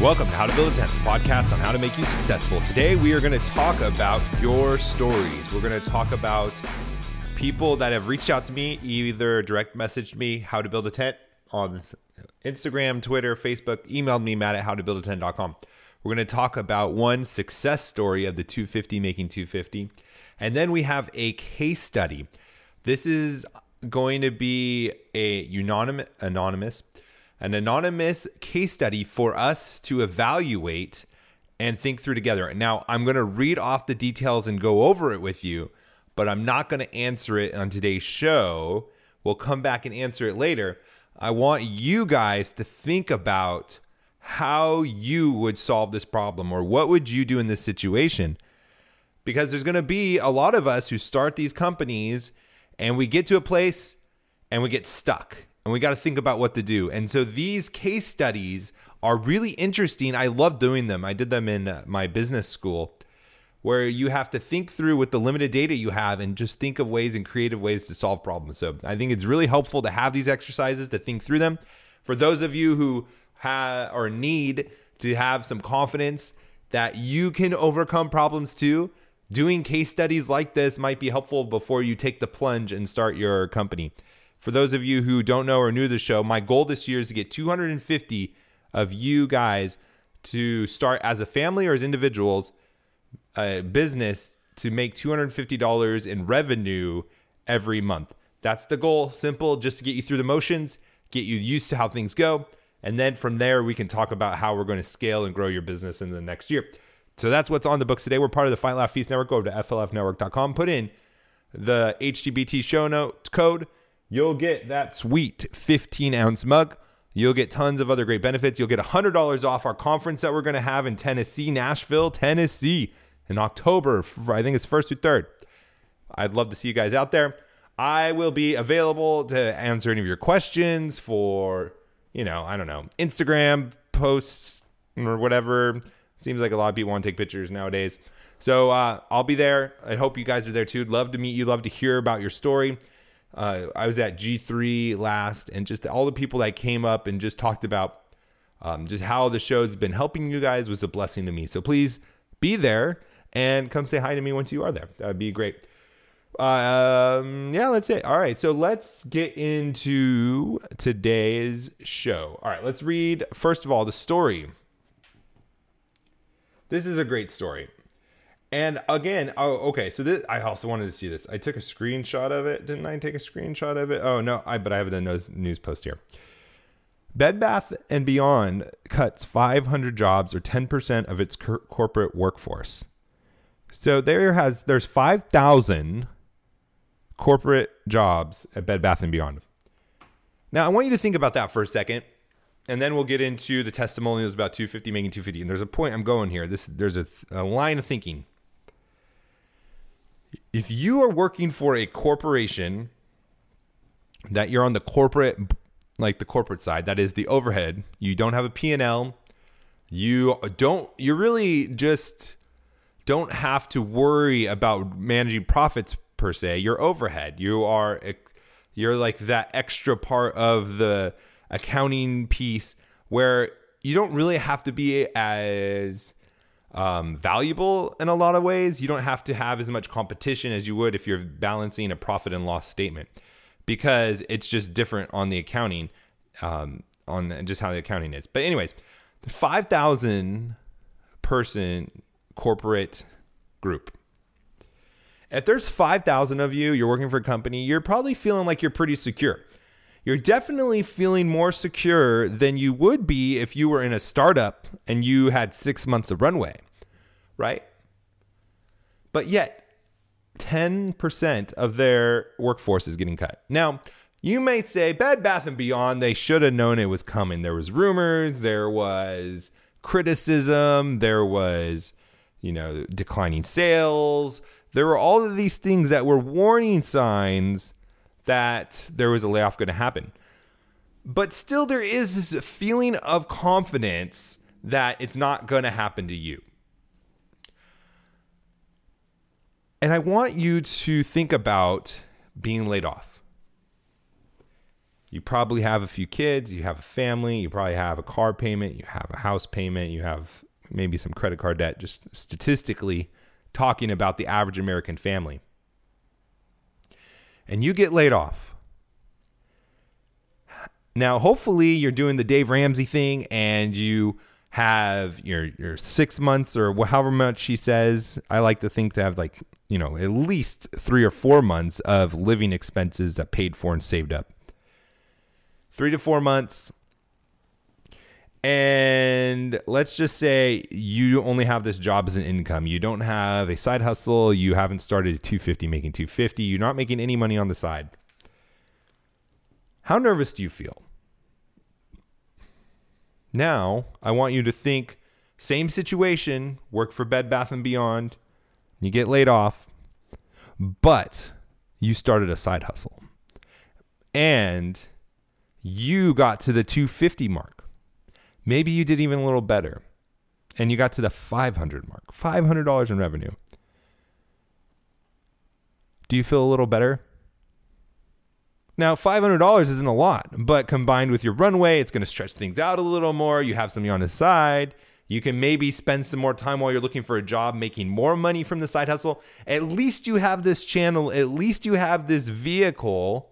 Welcome to How to Build a Tent, the podcast on how to make you successful. Today, we are going to talk about your stories. We're going to talk about people that have reached out to me, either direct messaged me how to build a tent on Instagram, Twitter, Facebook, emailed me, matt at howtobuildatent.com. We're going to talk about one success story of the 250 making 250. And then we have a case study. This is going to be a unanimous, anonymous, an anonymous case study for us to evaluate and think through together. Now, I'm going to read off the details and go over it with you, but I'm not going to answer it on today's show. We'll come back and answer it later. I want you guys to think about how you would solve this problem or what would you do in this situation because there's going to be a lot of us who start these companies and we get to a place and we get stuck and we got to think about what to do. And so these case studies are really interesting. I love doing them. I did them in uh, my business school where you have to think through with the limited data you have and just think of ways and creative ways to solve problems. So I think it's really helpful to have these exercises to think through them. For those of you who have or need to have some confidence that you can overcome problems too, doing case studies like this might be helpful before you take the plunge and start your company. For those of you who don't know or new to the show, my goal this year is to get 250 of you guys to start as a family or as individuals a business to make $250 in revenue every month. That's the goal. Simple, just to get you through the motions, get you used to how things go. And then from there, we can talk about how we're going to scale and grow your business in the next year. So that's what's on the books today. We're part of the Fight Laugh Feast Network. Go over to flfnetwork.com, put in the HTBT show note code. You'll get that sweet 15 ounce mug. You'll get tons of other great benefits. You'll get $100 off our conference that we're going to have in Tennessee, Nashville, Tennessee in October. I think it's first to third. I'd love to see you guys out there. I will be available to answer any of your questions for, you know, I don't know, Instagram posts or whatever. Seems like a lot of people want to take pictures nowadays. So uh, I'll be there. I hope you guys are there too. Love to meet you. Love to hear about your story. Uh, I was at G3 last, and just all the people that came up and just talked about um, just how the show's been helping you guys was a blessing to me. So please be there and come say hi to me once you are there. That would be great. Um, yeah, that's it. All right, so let's get into today's show. All right, let's read first of all the story. This is a great story. And again, oh, okay. So this, I also wanted to see this. I took a screenshot of it. Didn't I take a screenshot of it? Oh no, I but I have a news, post here. Bed Bath and Beyond cuts 500 jobs or 10% of its cor- corporate workforce. So there has there's 5,000 corporate jobs at Bed Bath and Beyond. Now I want you to think about that for a second, and then we'll get into the testimonials about 250 making 250. And there's a point I'm going here. This there's a, a line of thinking. If you are working for a corporation that you're on the corporate like the corporate side that is the overhead you don't have a p&l you don't you really just don't have to worry about managing profits per se. Your overhead. You are you're like that extra part of the accounting piece where you don't really have to be as um, valuable in a lot of ways you don't have to have as much competition as you would if you're balancing a profit and loss statement because it's just different on the accounting, um, on just how the accounting is. But anyways, the five thousand person corporate group. If there's five thousand of you, you're working for a company, you're probably feeling like you're pretty secure. You're definitely feeling more secure than you would be if you were in a startup and you had six months of runway, right? But yet, 10% of their workforce is getting cut. Now, you may say Bed Bath and Beyond, they should have known it was coming. There was rumors, there was criticism, there was, you know, declining sales. There were all of these things that were warning signs that there was a layoff going to happen. But still there is this feeling of confidence that it's not going to happen to you. And I want you to think about being laid off. You probably have a few kids, you have a family, you probably have a car payment, you have a house payment, you have maybe some credit card debt, just statistically talking about the average American family. And you get laid off. Now, hopefully, you're doing the Dave Ramsey thing and you have your your six months or however much he says. I like to think to have like you know at least three or four months of living expenses that paid for and saved up. Three to four months. And let's just say you only have this job as an income. You don't have a side hustle. You haven't started at 250 making 250. You're not making any money on the side. How nervous do you feel? Now, I want you to think same situation, work for Bed Bath and Beyond, you get laid off, but you started a side hustle. And you got to the 250 mark. Maybe you did even a little better. And you got to the 500 mark. $500 in revenue. Do you feel a little better? Now, $500 isn't a lot, but combined with your runway, it's going to stretch things out a little more. You have something on the side. You can maybe spend some more time while you're looking for a job making more money from the side hustle. At least you have this channel, at least you have this vehicle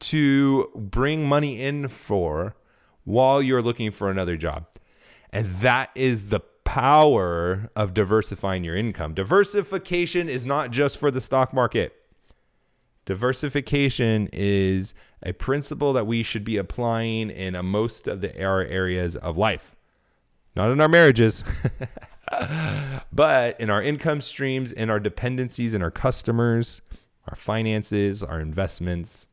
to bring money in for while you're looking for another job. And that is the power of diversifying your income. Diversification is not just for the stock market. Diversification is a principle that we should be applying in most of the areas of life. Not in our marriages, but in our income streams, in our dependencies, in our customers, our finances, our investments.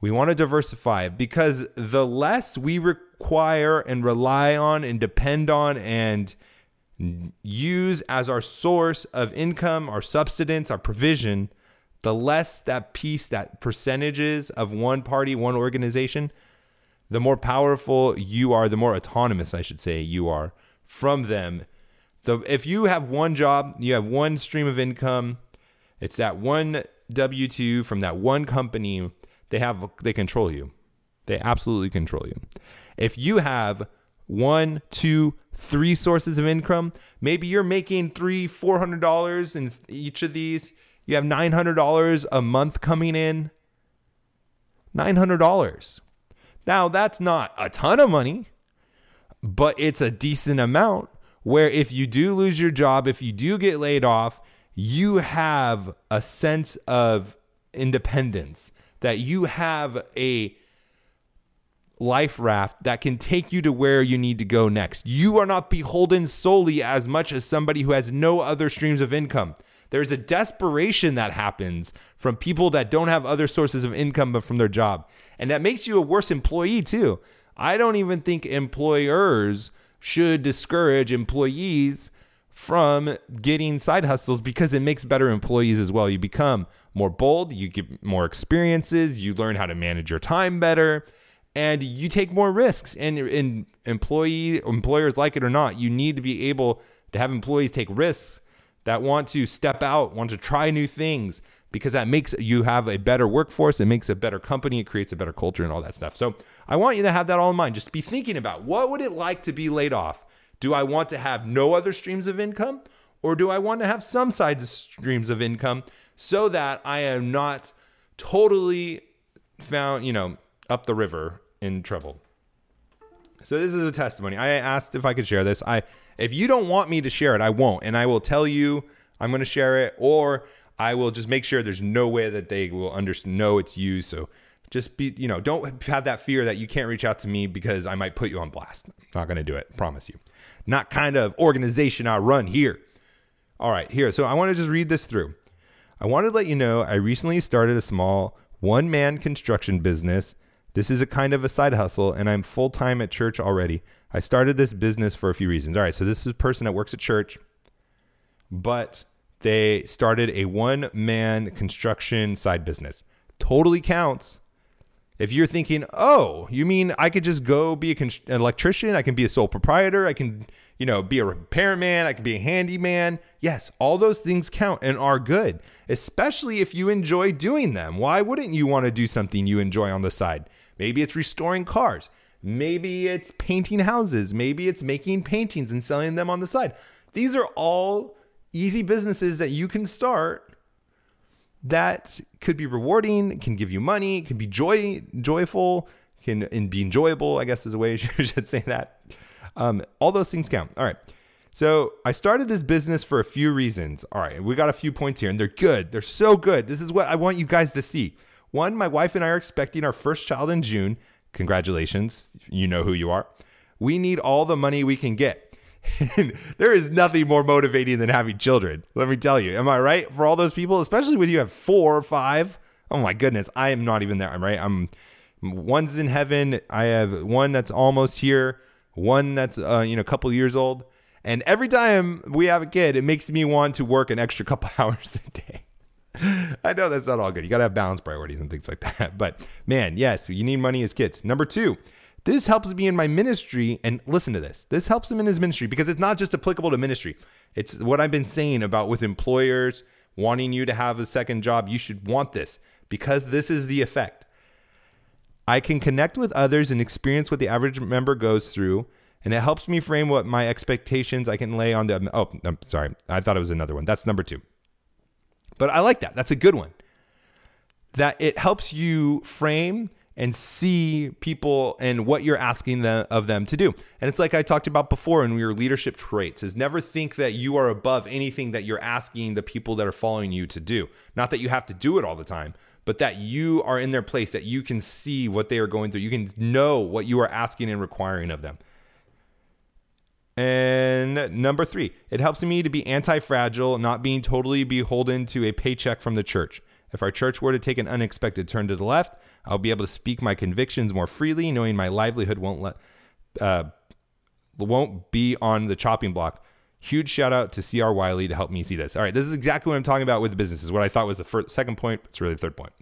We want to diversify because the less we require and rely on and depend on and use as our source of income, our subsistence, our provision, the less that piece, that percentages of one party, one organization, the more powerful you are, the more autonomous, I should say, you are from them. The, if you have one job, you have one stream of income, it's that one W 2 from that one company, they have they control you. They absolutely control you. If you have one, two, three sources of income, maybe you're making three, four hundred dollars in each of these you have $900 a month coming in. $900. Now, that's not a ton of money, but it's a decent amount where if you do lose your job, if you do get laid off, you have a sense of independence, that you have a life raft that can take you to where you need to go next. You are not beholden solely as much as somebody who has no other streams of income. There's a desperation that happens from people that don't have other sources of income but from their job. And that makes you a worse employee too. I don't even think employers should discourage employees from getting side hustles because it makes better employees as well. You become more bold, you get more experiences, you learn how to manage your time better, and you take more risks. And, and employee employers like it or not, you need to be able to have employees take risks that want to step out, want to try new things because that makes you have a better workforce, it makes a better company, it creates a better culture and all that stuff. So, I want you to have that all in mind. Just be thinking about what would it like to be laid off? Do I want to have no other streams of income or do I want to have some side streams of income so that I am not totally found, you know, up the river in trouble? So this is a testimony. I asked if I could share this. I if you don't want me to share it, I won't. And I will tell you I'm going to share it, or I will just make sure there's no way that they will understand, know it's you. So just be, you know, don't have that fear that you can't reach out to me because I might put you on blast. Not going to do it. Promise you. Not kind of organization I run here. All right, here. So I want to just read this through. I wanted to let you know I recently started a small one man construction business. This is a kind of a side hustle, and I'm full time at church already. I started this business for a few reasons. All right, so this is a person that works at church, but they started a one man construction side business. Totally counts. If you're thinking, oh, you mean I could just go be an electrician? I can be a sole proprietor. I can, you know, be a repairman. I can be a handyman. Yes, all those things count and are good, especially if you enjoy doing them. Why wouldn't you want to do something you enjoy on the side? Maybe it's restoring cars. Maybe it's painting houses. Maybe it's making paintings and selling them on the side. These are all easy businesses that you can start that could be rewarding, can give you money, can be joy joyful, can be enjoyable. I guess is a way you should say that. Um, all those things count. All right. So I started this business for a few reasons. All right, we got a few points here, and they're good. They're so good. This is what I want you guys to see. One, my wife and I are expecting our first child in June. Congratulations. You know who you are. We need all the money we can get. there is nothing more motivating than having children. Let me tell you. Am I right? For all those people, especially when you have four or five. Oh my goodness, I am not even there. I'm right. I'm one's in heaven. I have one that's almost here. One that's uh, you know a couple years old. And every time we have a kid, it makes me want to work an extra couple hours a day. I know that's not all good. You got to have balance priorities and things like that. But man, yes, you need money as kids. Number two, this helps me in my ministry. And listen to this this helps him in his ministry because it's not just applicable to ministry. It's what I've been saying about with employers wanting you to have a second job. You should want this because this is the effect. I can connect with others and experience what the average member goes through, and it helps me frame what my expectations I can lay on them. Oh, I'm sorry. I thought it was another one. That's number two. But I like that. That's a good one. That it helps you frame and see people and what you're asking them, of them to do. And it's like I talked about before in your leadership traits is never think that you are above anything that you're asking the people that are following you to do. Not that you have to do it all the time, but that you are in their place, that you can see what they are going through. You can know what you are asking and requiring of them. And number three, it helps me to be anti fragile, not being totally beholden to a paycheck from the church. If our church were to take an unexpected turn to the left, I'll be able to speak my convictions more freely, knowing my livelihood won't let uh, won't be on the chopping block. Huge shout out to CR Wiley to help me see this. All right, this is exactly what I'm talking about with the businesses. What I thought was the first, second point, it's really the third point.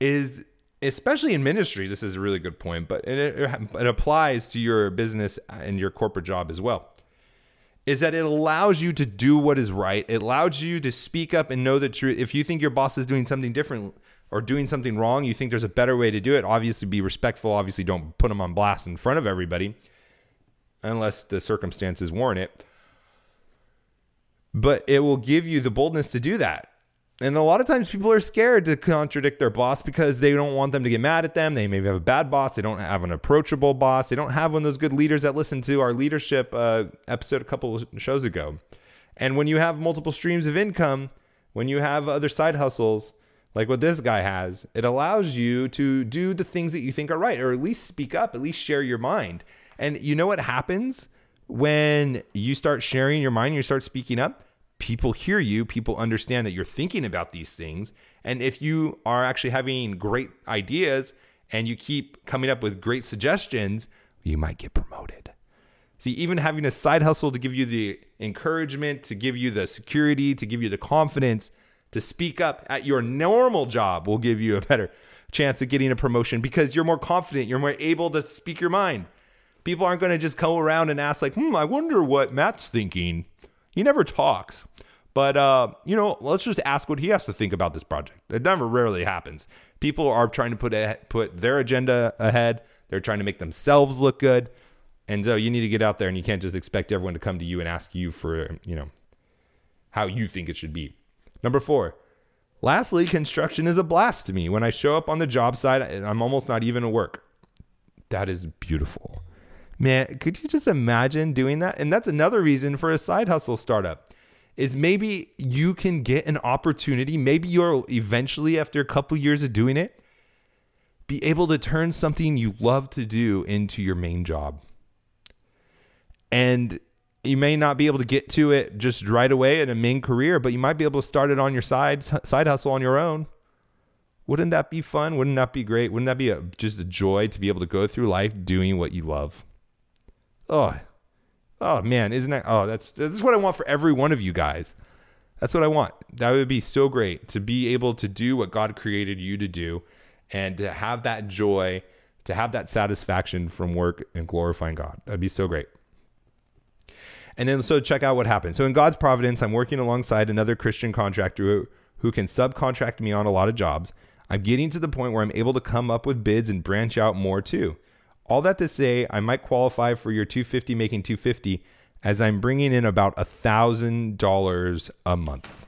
Is especially in ministry, this is a really good point, but it, it applies to your business and your corporate job as well is that it allows you to do what is right. It allows you to speak up and know the truth. If you think your boss is doing something different or doing something wrong, you think there's a better way to do it. Obviously, be respectful. Obviously, don't put them on blast in front of everybody unless the circumstances warrant it. But it will give you the boldness to do that. And a lot of times people are scared to contradict their boss because they don't want them to get mad at them. They maybe have a bad boss. They don't have an approachable boss. They don't have one of those good leaders that listen to our leadership uh, episode a couple shows ago. And when you have multiple streams of income, when you have other side hustles, like what this guy has, it allows you to do the things that you think are right, or at least speak up, at least share your mind. And you know what happens when you start sharing your mind, you start speaking up? People hear you, people understand that you're thinking about these things. And if you are actually having great ideas and you keep coming up with great suggestions, you might get promoted. See, even having a side hustle to give you the encouragement, to give you the security, to give you the confidence to speak up at your normal job will give you a better chance of getting a promotion because you're more confident, you're more able to speak your mind. People aren't going to just go around and ask like, "Hmm, I wonder what Matt's thinking." He never talks. But uh, you know, let's just ask what he has to think about this project. It never rarely happens. People are trying to put a, put their agenda ahead. They're trying to make themselves look good. And so you need to get out there and you can't just expect everyone to come to you and ask you for, you know, how you think it should be. Number 4. Lastly, construction is a blast to me. When I show up on the job site, I'm almost not even at work. That is beautiful. Man, could you just imagine doing that? And that's another reason for a side hustle startup is maybe you can get an opportunity. Maybe you'll eventually, after a couple years of doing it, be able to turn something you love to do into your main job. And you may not be able to get to it just right away in a main career, but you might be able to start it on your side side hustle on your own. Wouldn't that be fun? Wouldn't that be great? Wouldn't that be a, just a joy to be able to go through life doing what you love? Oh, Oh man, isn't that? Oh, that's that's what I want for every one of you guys. That's what I want. That would be so great to be able to do what God created you to do, and to have that joy, to have that satisfaction from work and glorifying God. That'd be so great. And then so check out what happened. So in God's providence, I'm working alongside another Christian contractor who, who can subcontract me on a lot of jobs. I'm getting to the point where I'm able to come up with bids and branch out more too. All that to say, I might qualify for your 250 making 250 as I'm bringing in about a thousand dollars a month.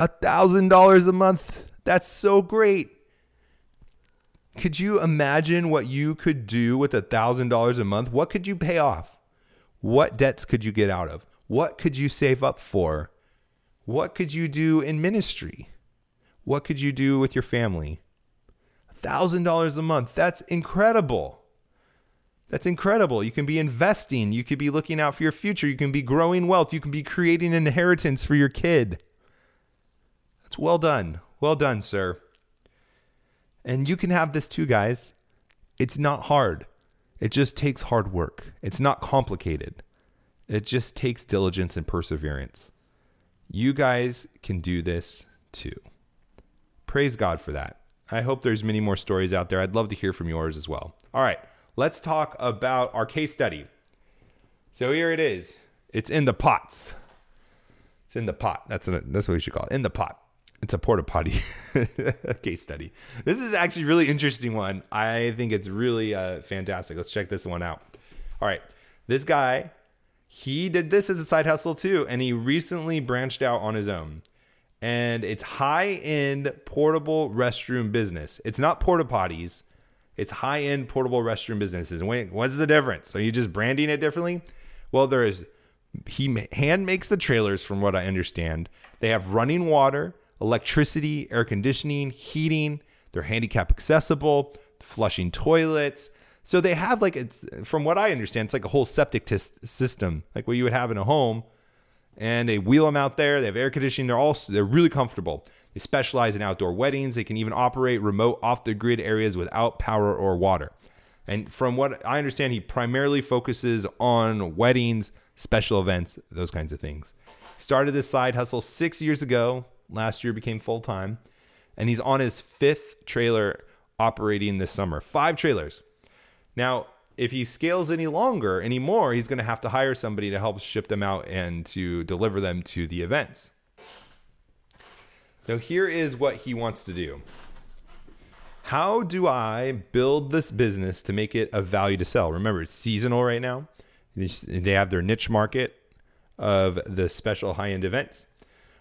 A thousand dollars a month. That's so great. Could you imagine what you could do with a thousand dollars a month? What could you pay off? What debts could you get out of? What could you save up for? What could you do in ministry? What could you do with your family? A thousand dollars a month. That's incredible. That's incredible. You can be investing. You could be looking out for your future. You can be growing wealth. You can be creating an inheritance for your kid. That's well done. Well done, sir. And you can have this too, guys. It's not hard. It just takes hard work. It's not complicated. It just takes diligence and perseverance. You guys can do this too. Praise God for that. I hope there's many more stories out there. I'd love to hear from yours as well. All right, let's talk about our case study. So here it is. It's in the pots. It's in the pot. That's a, that's what we should call it. In the pot. It's a porta potty case study. This is actually a really interesting one. I think it's really uh, fantastic. Let's check this one out. All right. This guy, he did this as a side hustle too, and he recently branched out on his own. And it's high end portable restroom business. It's not porta potties, it's high end portable restroom businesses. what's the difference? Are you just branding it differently? Well, there is, he hand makes the trailers from what I understand. They have running water electricity, air conditioning, heating. They're handicap accessible, flushing toilets. So they have like it's from what I understand, it's like a whole septic t- system, like what you would have in a home. And they wheel them out there. They have air conditioning. They're all they're really comfortable. They specialize in outdoor weddings. They can even operate remote off the grid areas without power or water. And from what I understand, he primarily focuses on weddings, special events, those kinds of things. Started this side hustle six years ago last year became full time, and he's on his fifth trailer operating this summer. Five trailers. Now, if he scales any longer anymore, he's going to have to hire somebody to help ship them out and to deliver them to the events. So here is what he wants to do. How do I build this business to make it a value to sell? Remember, it's seasonal right now. They have their niche market of the special high end events.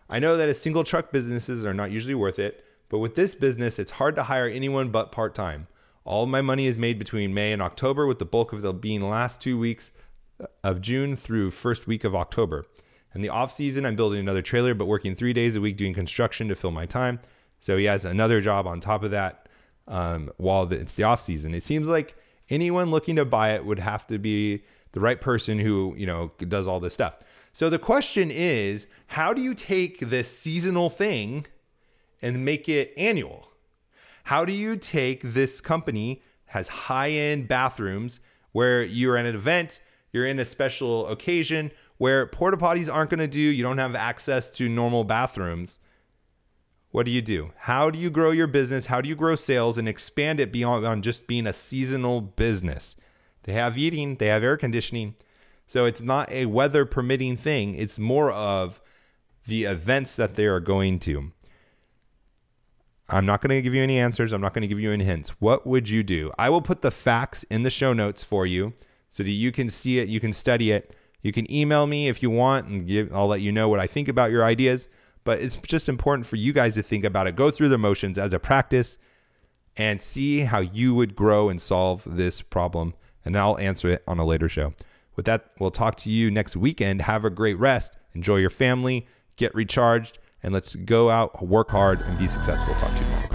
I know that a single truck businesses are not usually worth it, but with this business, it's hard to hire anyone but part time. All my money is made between May and October, with the bulk of it being the last two weeks of June through first week of October. In the off season, I'm building another trailer, but working three days a week doing construction to fill my time. So he has another job on top of that um, while it's the off season. It seems like anyone looking to buy it would have to be the right person who you know does all this stuff. So the question is, how do you take this seasonal thing and make it annual? How do you take this company has high-end bathrooms where you're at an event, you're in a special occasion where porta potties aren't going to do, you don't have access to normal bathrooms. What do you do? How do you grow your business? How do you grow sales and expand it beyond just being a seasonal business? They have eating, they have air conditioning, so it's not a weather permitting thing. It's more of the events that they are going to. I'm not going to give you any answers. I'm not going to give you any hints. What would you do? I will put the facts in the show notes for you so that you can see it, you can study it. You can email me if you want and give, I'll let you know what I think about your ideas. But it's just important for you guys to think about it. Go through the motions as a practice and see how you would grow and solve this problem. And I'll answer it on a later show. With that, we'll talk to you next weekend. Have a great rest. Enjoy your family, get recharged, and let's go out, work hard, and be successful. Talk to you tomorrow.